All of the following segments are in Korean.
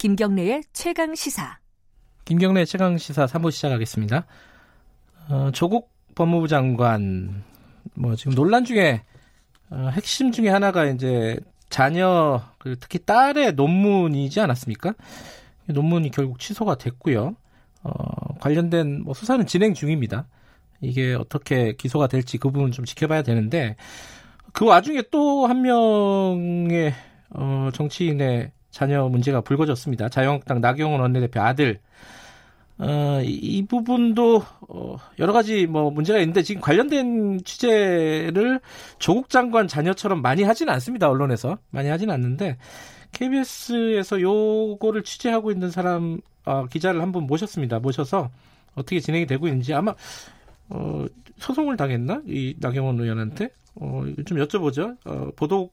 김경래의 최강 시사. 김경래 최강 시사 3부 시작하겠습니다. 어, 조국 법무부 장관 뭐 지금 논란 중에 어, 핵심 중에 하나가 이제 자녀 특히 딸의 논문이지 않았습니까? 논문이 결국 취소가 됐고요. 어, 관련된 뭐 수사는 진행 중입니다. 이게 어떻게 기소가 될지 그 부분 좀 지켜봐야 되는데 그 와중에 또 한 명의 어, 정치인의 자녀 문제가 불거졌습니다. 자유한국당 나경원 원내대표 아들. 어, 이, 이 부분도 어, 여러 가지 뭐 문제가 있는데 지금 관련된 취재를 조국 장관 자녀처럼 많이 하지는 않습니다. 언론에서 많이 하지는 않는데 KBS에서 요거를 취재하고 있는 사람 어, 기자를 한 분 모셨습니다. 모셔서 어떻게 진행이 되고 있는지 아마 어, 소송을 당했나 이 나경원 의원한테 어, 좀 여쭤보죠. 어, 보도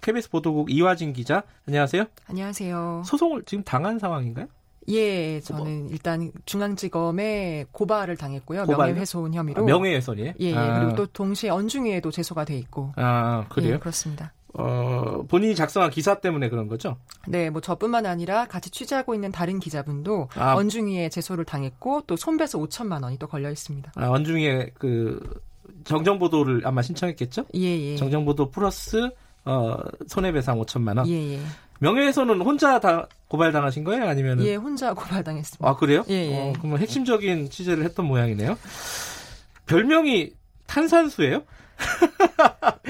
KBS 보도국 이화진 기자, 안녕하세요. 안녕하세요. 소송을 지금 당한 상황인가요? 예, 저는 뭐. 일단 중앙지검에 고발을 당했고요. 고발? 명예훼손 혐의로. 아, 명예훼손이에요? 예, 아. 그리고 또 동시에 언중위에도 제소가 돼 있고. 아, 그래요? 예, 그렇습니다. 어, 본인이 작성한 기사 때문에 그런 거죠? 네, 뭐 저뿐만 아니라 같이 취재하고 있는 다른 기자분도 아. 언중위에 제소를 당했고 또 손배소 5천만 원이 또 걸려 있습니다. 아, 언중위에 그 정정 보도를 아마 신청했겠죠? 예, 예. 정정 보도 플러스 어, 손해배상 5천만 원. 예, 예. 명예훼손은 혼자 다 고발당하신 거예요? 아니면 예, 혼자 고발당했습니다. 아, 그래요? 예, 예. 어, 그러면 핵심적인 취재를 했던 모양이네요. 별명이 탄산수예요?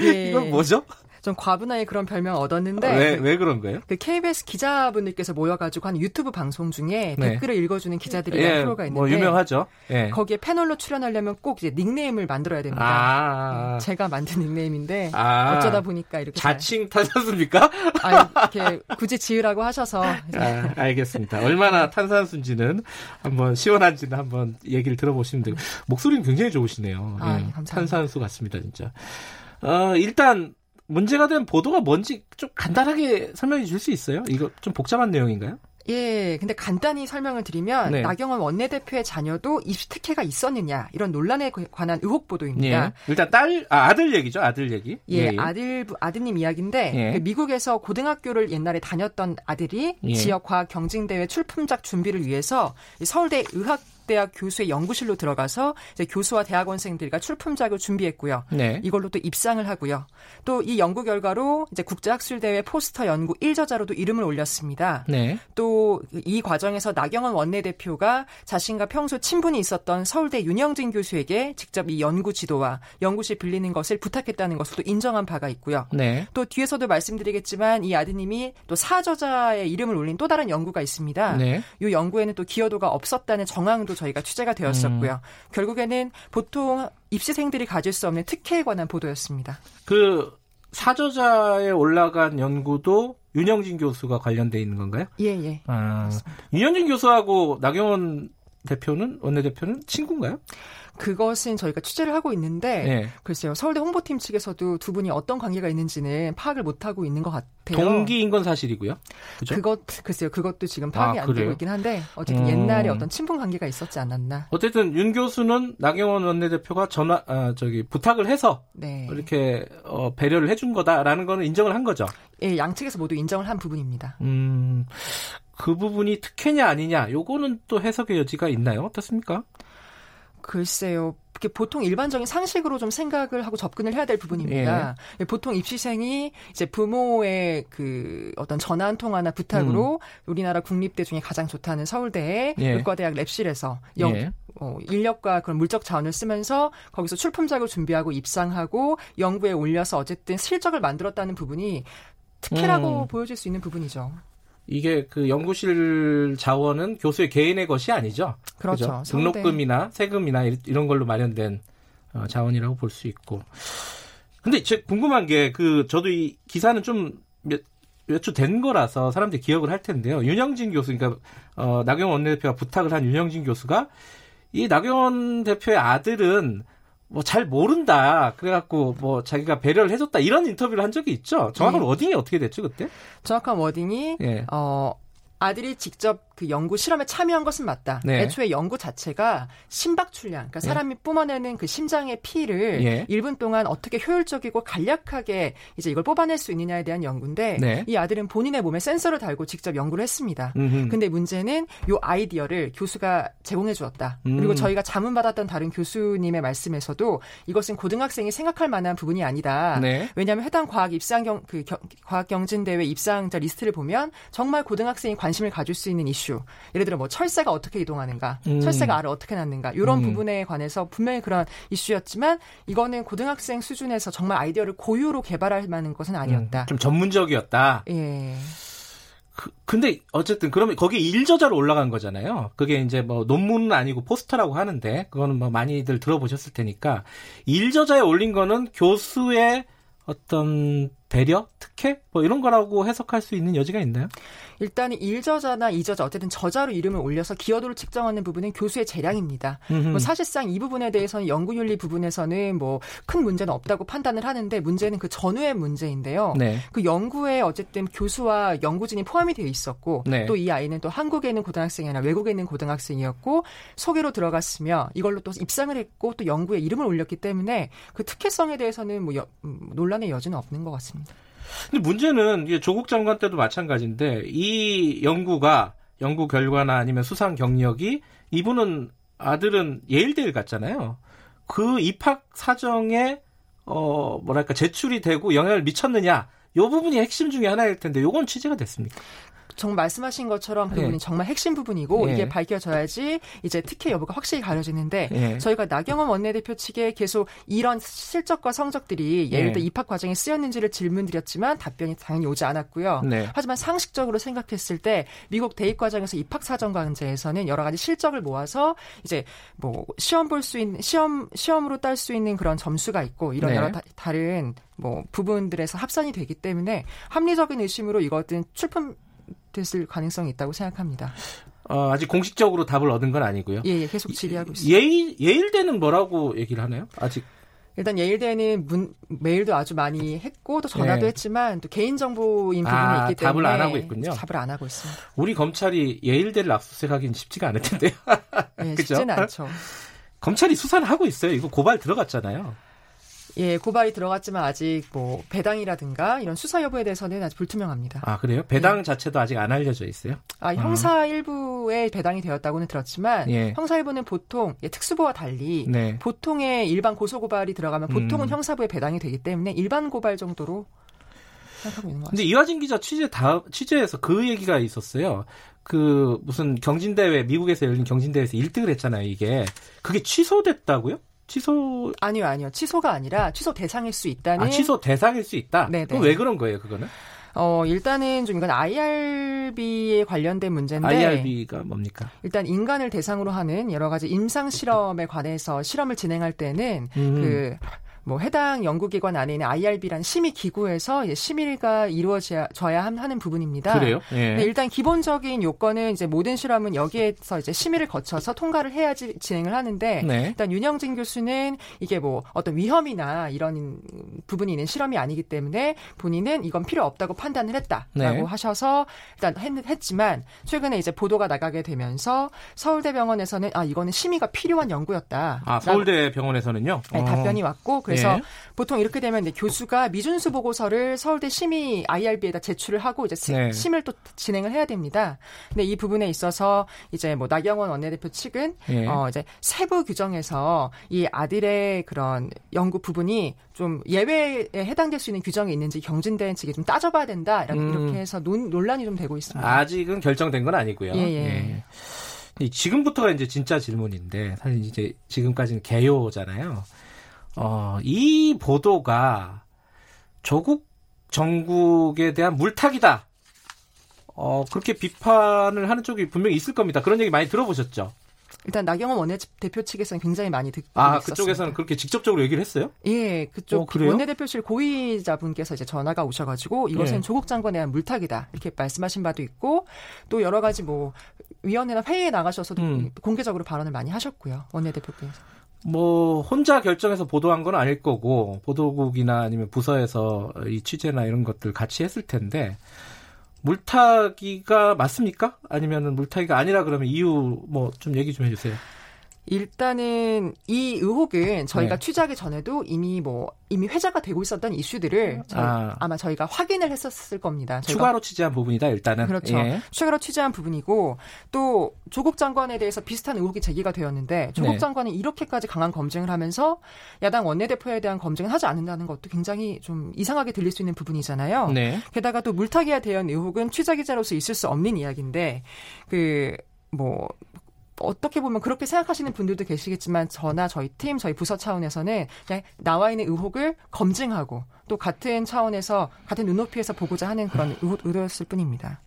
예. 이건 뭐죠? 좀 과분하게 그런 별명 을 얻었는데 왜, 왜 그런 거예요? 그 KBS 기자분들께서 모여가지고 한 유튜브 방송 중에 네. 댓글을 읽어주는 기자들이라는 예, 프로가 있는데 뭐 유명하죠. 예. 거기에 패널로 출연하려면 꼭 이제 닉네임을 만들어야 됩니다. 아, 음, 제가 만든 닉네임인데 아, 어쩌다 보니까 이렇게 자칭 탄산수입니까? 아, 이렇게 굳이 지으라고 하셔서 아, 알겠습니다. 얼마나 탄산수인지는 한번 시원한지는 한번 얘기를 들어보시면 되고 목소리는 굉장히 좋으시네요. 아, 예, 감사합니다. 탄산수 같습니다, 진짜. 어, 일단 문제가 된 보도가 뭔지 좀 간단하게 설명해 주실 수 있어요? 이거 좀 복잡한 내용인가요? 예, 근데 간단히 설명을 드리면 네. 나경원 원내대표의 자녀도 입시 특혜가 있었느냐 이런 논란에 관한 의혹 보도입니다. 예. 일단 딸, 아, 들 얘기죠, 아들 얘기. 예, 예. 아들 아드님 이야기인데 예. 그 미국에서 고등학교를 옛날에 다녔던 아들이 예. 지역 과학 경쟁 대회 출품작 준비를 위해서 서울대 의학 대학 교수의 연구실로 들어가서 이제 교수와 대학원생들과 출품작을 준비했고요. 네. 이걸로 또 입상을 하고요. 또 이 연구 결과로 이제 국제학술대회 포스터 연구 1저자로도 이름을 올렸습니다. 네. 또 이 과정에서 나경원 원내대표가 자신과 평소 친분이 있었던 서울대 윤영진 교수에게 직접 이 연구 지도와 연구실 빌리는 것을 부탁했다는 것으로 인정한 바가 있고요. 네. 또 뒤에서도 말씀드리겠지만 이 아드님이 또 사저자의 이름을 올린 또 다른 연구가 있습니다. 네. 이 연구에는 또 기여도가 없었다는 정황도 저희가 취재가 되었었고요. 음. 결국에는 보통 입시생들이 가질 수 없는 특혜에 관한 보도였습니다. 그 사저자에 올라간 연구도 윤영진 교수가 관련돼 있는 건가요? 예, 예. 아, 윤영진 교수하고 나경원 대표는 원내대표는 친구인가요? 그것은 저희가 취재를 하고 있는데 네. 글쎄요 서울대 홍보팀 측에서도 두 분이 어떤 관계가 있는지는 파악을 못 하고 있는 것 같아요. 동기인 건 사실이고요. 그죠? 그것 글쎄요 그것도 지금 파악이 아, 안 되고 있긴 한데 어쨌든 음. 옛날에 어떤 친분 관계가 있었지 않았나. 어쨌든 윤 교수는 나경원 원내대표가 전화 아, 저기 부탁을 해서 네. 이렇게 어, 배려를 해준 거다라는 거는 인정을 한 거죠. 예, 양측에서 모두 인정을 한 부분입니다. 음. 그 부분이 특혜냐 아니냐 요거는 또 해석의 여지가 있나요? 어떻습니까? 글쎄요. 보통 일반적인 상식으로 좀 생각을 하고 접근을 해야 될 부분입니다. 예. 보통 입시생이 이제 부모의 그 어떤 전화 한 통화나 부탁으로 음. 우리나라 국립대 중에 가장 좋다는 서울대의 예. 의과대학 랩실에서 영, 예. 어, 인력과 그런 물적 자원을 쓰면서 거기서 출품작을 준비하고 입상하고 연구에 올려서 어쨌든 실적을 만들었다는 부분이 특혜라고 음. 보여질 수 있는 부분이죠. 이게 그 연구실 자원은 교수의 개인의 것이 아니죠. 그렇죠. 그렇죠? 등록금이나 세금이나 이런 걸로 마련된 어, 자원이라고 볼 수 있고. 근데 제 궁금한 게 그 저도 이 기사는 좀 몇, 몇주된 거라서 사람들이 기억을 할 텐데요. 윤영진 교수, 그러니까 어, 나경원 원내대표가 부탁을 한 윤영진 교수가 이 나경원 대표의 아들은 뭐 잘 모른다. 그래갖고 뭐 자기가 배려를 해줬다 이런 인터뷰를 한 적이 있죠. 정확한 네. wording이 어떻게 됐죠 그때? 정확한 wording이 예. 어 아들이 직접 그 연구 실험에 참여한 것은 맞다. 네. 애초에 연구 자체가 심박출량, 그러니까 예. 사람이 네. 뿜어내는 그 심장의 피를 예. 1분 동안 어떻게 효율적이고 간략하게 이제 이걸 뽑아낼 수 있느냐에 대한 연구인데 네. 이 아들은 본인의 몸에 센서를 달고 직접 연구를 했습니다. 음흠. 근데 문제는 요 아이디어를 교수가 제공해 주었다. 음. 그리고 저희가 자문받았던 다른 교수님의 말씀에서도 이것은 고등학생이 생각할 만한 부분이 아니다. 네. 왜냐하면 해당 과학 입상 경, 그 과학 경진 대회 입상자 리스트를 보면 정말 고등학생이 관심을 가질 수 있는 이슈 이슈. 예를 들어 뭐 철새가 어떻게 이동하는가, 음. 철새가 알을 어떻게 낳는가 이런 음. 부분에 관해서 분명히 그런 이슈였지만 이거는 고등학생 수준에서 정말 아이디어를 고유로 개발할 만한 것은 아니었다. 음. 좀 전문적이었다. 예. 그, 근데 어쨌든 그러면 거기 일저자로 올라간 거잖아요. 그게 이제 뭐 논문은 아니고 포스터라고 하는데 그거는 뭐 많이들 들어보셨을 테니까 일저자에 올린 거는 교수의 어떤 배려, 특혜 뭐 이런 거라고 해석할 수 있는 여지가 있나요? 일단 일저자나 이저자 어쨌든 저자로 이름을 올려서 기여도를 측정하는 부분은 교수의 재량입니다. 뭐 사실상 이 부분에 대해서는 연구윤리 부분에서는 뭐 큰 문제는 없다고 판단을 하는데 문제는 그 전후의 문제인데요. 네. 그 연구에 어쨌든 교수와 연구진이 포함이 되어 있었고 네. 또이 아이는 또 한국에 있는 고등학생이 아니라 외국에 있는 고등학생이었고 소개로 들어갔으며 이걸로 또 입상을 했고 또 연구에 이름을 올렸기 때문에 그 특혜성에 대해서는 뭐 여, 음, 논란의 여지는 없는 것 같습니다. 근데 문제는 조국 장관 때도 마찬가지인데 이 연구가 연구 결과나 아니면 수상 경력이 이분은 아들은 예일대를 갔잖아요. 그 입학 사정에 어 뭐랄까 제출이 되고 영향을 미쳤느냐 요 부분이 핵심 중에 하나일 텐데 요건 취재가 됐습니까? 정말 말씀하신 것처럼 그 부분이 네. 정말 핵심 부분이고 네. 이게 밝혀져야지 이제 특혜 여부가 확실히 가려지는데 네. 저희가 나경원 원내대표 측에 계속 이런 실적과 성적들이 예를 들어 입학 과정에 쓰였는지를 질문드렸지만 답변이 당연히 오지 않았고요. 네. 하지만 상식적으로 생각했을 때 미국 대입 과정에서 입학 사정 강제에서는 여러 가지 실적을 모아서 이제 뭐 시험 볼 수 있는 시험 시험으로 딸 수 있는 그런 점수가 있고 이런 네. 여러 다, 다른 뭐 부분들에서 합산이 되기 때문에 합리적인 의심으로 이것은 출품 됐을 가능성이 있다고 생각합니다. 어, 아직 공식적으로 답을 얻은 건 아니고요. 예, 예 계속 질의하고 있습니다. 예일, 예일대는 뭐라고 얘기를 하나요? 아직 일단 예일대는 문, 메일도 아주 많이 했고 또 전화도 네. 했지만 또 개인정보인 부분이 아, 있기 때문에 답을 안 하고 있군요. 답을 안 하고 있습니다. 우리 검찰이 예일대를 압수수색하기는 쉽지가 않을 텐데요. 네, 쉽지는 않죠. 검찰이 수사를 하고 있어요. 이거 고발 들어갔잖아요. 예, 고발이 들어갔지만 아직 뭐 배당이라든가 이런 수사 여부에 대해서는 아직 불투명합니다. 아, 그래요? 배당 예. 자체도 아직 안 알려져 있어요? 아, 형사 아. 일부에 배당이 되었다고는 들었지만 예. 형사 일부는 보통 예, 특수부와 달리 네. 보통의 일반 고소 고발이 들어가면 보통은 음. 형사부에 배당이 되기 때문에 일반 고발 정도로 생각하고 있는 것 같습니다. 근데 이화진 기자 취재 다 취재에서 그 얘기가 있었어요. 그 무슨 경진대회 미국에서 열린 경진대회에서 1등을 했잖아요, 이게. 그게 취소됐다고요? 취소 아니요 아니요 취소가 아니라 취소 대상일 수 있다는 아 취소 대상일 수 있다. 네네. 그럼 왜 그런 거예요 그거는? 어 일단은 좀 이건 IRB에 관련된 문제인데 IRB가 뭡니까? 일단 인간을 대상으로 하는 여러 가지 임상 실험에 관해서 실험을 진행할 때는 음. 그 뭐 해당 연구기관 안에 있는 IRB라는 심의 기구에서 심의가 이루어져야 하는 부분입니다. 그래요? 예. 네, 일단 기본적인 요건은 이제 모든 실험은 여기에서 이제 심의를 거쳐서 통과를 해야지 진행을 하는데 네. 일단 윤영진 교수는 이게 뭐 어떤 위험이나 이런 부분이 있는 실험이 아니기 때문에 본인은 이건 필요 없다고 판단을 했다라고 네. 하셔서 일단 했, 지만 최근에 이제 보도가 나가게 되면서 서울대병원에서는 아 이거는 심의가 필요한 연구였다. 아 서울대병원에서는요? 네, 답변이 왔고 그래서 그래서 네. 보통 이렇게 되면 이제 교수가 미준수 보고서를 서울대 심의 IRB에다 제출을 하고 이제 네. 심을 또 진행을 해야 됩니다. 근데 이 부분에 있어서 이제 뭐 나경원 원내대표 측은 네. 어 이제 세부 규정에서 이 아들의 그런 연구 부분이 좀 예외에 해당될 수 있는 규정이 있는지 경진대 측이 좀 따져봐야 된다 이렇게, 음. 이렇게 해서 논, 논란이 좀 되고 있습니다. 아직은 결정된 건 아니고요. 예, 예. 예. 지금부터가 이제 진짜 질문인데 사실 이제 지금까지는 개요잖아요. 어, 이 보도가 조국 정국에 대한 물타기다. 어, 그렇게 비판을 하는 쪽이 분명히 있을 겁니다. 그런 얘기 많이 들어보셨죠? 일단 나경원 원내대표 측에서는 굉장히 많이 듣고 아 있었습니다. 그쪽에서는 그렇게 직접적으로 얘기를 했어요? 예, 그쪽 어, 원내대표실 고위자분께서 이제 전화가 오셔가지고 이것은 예. 조국 장관에 대한 물타기다 이렇게 말씀하신 바도 있고 또 여러 가지 뭐 위원회나 회의에 나가셔서도 음. 공개적으로 발언을 많이 하셨고요 원내대표께서. 뭐 혼자 결정해서 보도한 건 아닐 거고 보도국이나 아니면 부서에서 이 취재나 이런 것들 같이 했을 텐데 물타기가 맞습니까? 아니면 물타기가 아니라 그러면 이유 뭐 좀 얘기 좀 해주세요. 일단은 이 의혹은 저희가 네. 취재하기 전에도 이미 뭐 이미 회자가 되고 있었던 이슈들을 저희, 아. 마 저희가 확인을 했었을 겁니다. 추가로 취재한 부분이다 일단은. 그렇죠. 예. 추가로 취재한 부분이고 또 조국 장관에 대해서 비슷한 의혹이 제기가 되었는데 조국 네. 장관이 이렇게까지 강한 검증을 하면서 야당 원내대표에 대한 검증을 하지 않는다는 것도 굉장히 좀 이상하게 들릴 수 있는 부분이잖아요. 네. 게다가 또 물타기에 대한 의혹은 취재 기자로서 있을 수 없는 이야기인데 그뭐 어떻게 보면 그렇게 생각하시는 분들도 계시겠지만 저나 저희 팀, 저희 부서 차원에서는 그냥 나와 있는 의혹을 검증하고 또 같은 차원에서 같은 눈높이에서 보고자 하는 그런 의도였을 뿐입니다.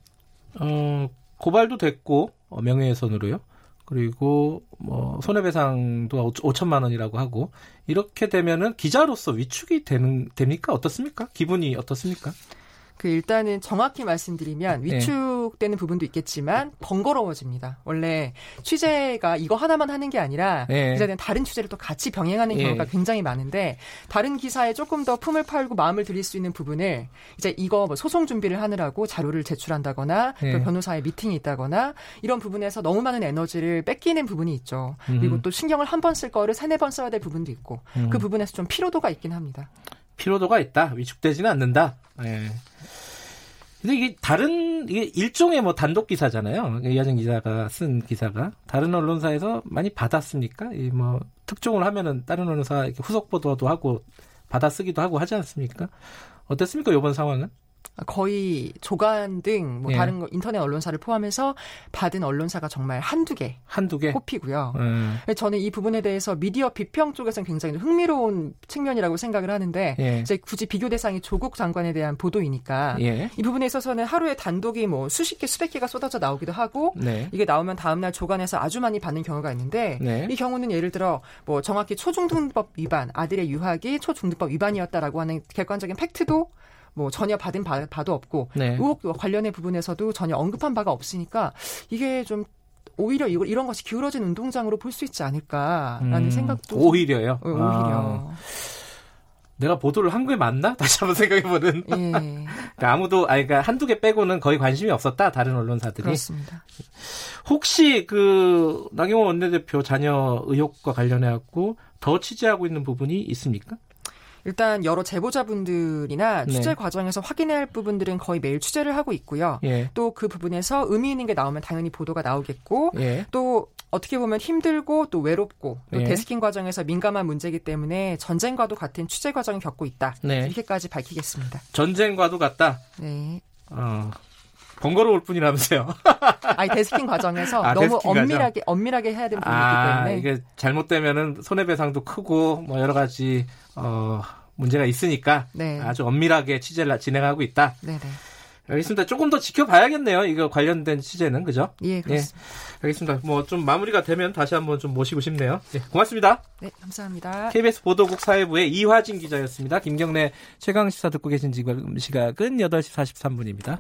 어, 고발도 됐고 어, 명예훼손으로요. 그리고 뭐 손해배상도 5천만 원이라고 하고 이렇게 되면은 기자로서 위축이 되는 됩니까? 어떻습니까? 기분이 어떻습니까? 그 일단은 정확히 말씀드리면 네. 위축되는 네. 부분도 있겠지만 번거로워집니다. 원래 취재가 이거 하나만 하는 게 아니라 네. 기자들은 다른 취재를 또 같이 병행하는 네. 경우가 네. 굉장히 많은데 다른 기사에 조금 더 품을 팔고 마음을 들일 수 있는 부분을 이제 이거 뭐 소송 준비를 하느라고 자료를 제출한다거나 또 네. 변호사의 미팅이 있다거나 이런 부분에서 너무 많은 에너지를 뺏기는 부분이 있죠. 음. 그리고 또 신경을 한 번 쓸 거를 세네 번 써야 될 부분도 있고 음. 그 부분에서 좀 피로도가 있긴 합니다. 피로도가 있다. 위축되지는 않는다. 예. 근데 이게 다른 이게 일종의 뭐 단독 기사잖아요. 이하정 기자가 쓴 기사가 다른 언론사에서 많이 받았습니까? 이 뭐 특종을 하면은 다른 언론사 이렇게 후속 보도도 하고 받아쓰기도 하고 하지 않습니까? 어땠습니까? 이번 상황은? 거의 조간 등뭐 예. 다른 거, 인터넷 언론사를 포함해서 받은 언론사가 정말 한두 개, 한두 개 꼽히고요. 예. 저는 이 부분에 대해서 미디어 비평 쪽에서는 굉장히 흥미로운 측면이라고 생각을 하는데 예. 이제 굳이 비교 대상이 조국 장관에 대한 보도이니까 예. 이 부분에 있어서는 하루에 단독이 뭐 수십 개, 수백 개가 쏟아져 나오기도 하고 네. 이게 나오면 다음 날 조간에서 아주 많이 받는 경우가 있는데 네. 이 경우는 예를 들어 뭐 정확히 초중등법 위반, 아들의 유학이 초중등법 위반이었다라고 하는 객관적인 팩트도 뭐 전혀 받은 바, 바도 없고 네. 의혹 관련의 부분에서도 전혀 언급한 바가 없으니까 이게 좀 오히려 이거, 이런 것이 기울어진 운동장으로 볼 수 있지 않을까라는 음, 생각도 오히려요. 좀, 어, 오히려. 아. 내가 보도를 한 게 맞나? 다시 한번 생각해보는. 예. 그러니까 아무도, 아니, 그러니까 한두 개 빼고는 거의 관심이 없었다, 다른 언론사들이. 그렇습니다. 혹시 그, 나경원 원내대표 자녀 의혹과 관련해갖고 더 취재하고 있는 부분이 있습니까? 일단 여러 제보자분들이나 네. 취재 네. 과정에서 확인해야 할 부분들은 거의 매일 취재를 하고 있고요. 예. 또 그 부분에서 의미 있는 게 나오면 당연히 보도가 나오겠고 예. 또 어떻게 보면 힘들고 또 외롭고 또 예. desking 과정에서 민감한 문제이기 때문에 전쟁과도 같은 취재 과정을 겪고 있다. 네. 이렇게까지 밝히겠습니다. 전쟁과도 같다. 네. 어. 번거로울 뿐이라면서요. 아니 desking 과정에서 아, 너무 desking 엄밀하게 과정. 엄밀하게 해야 되는 부분이기 아, 때문에 이게 잘못되면은 손해배상도 크고 뭐 여러 가지 어 문제가 있으니까 네. 아주 엄밀하게 취재를 진행하고 있다. 네네. 알겠습니다. 조금 더 지켜봐야겠네요. 이거 관련된 취재는 그죠? 예, 그렇습니다. 예, 알겠습니다. 뭐 좀 마무리가 되면 다시 한번 좀 모시고 싶네요. 예, 고맙습니다. 네, 감사합니다. KBS 보도국 사회부의 이화진 기자였습니다. 김경래 최강 시사 듣고 계신 지금 시각은 8시 43분입니다.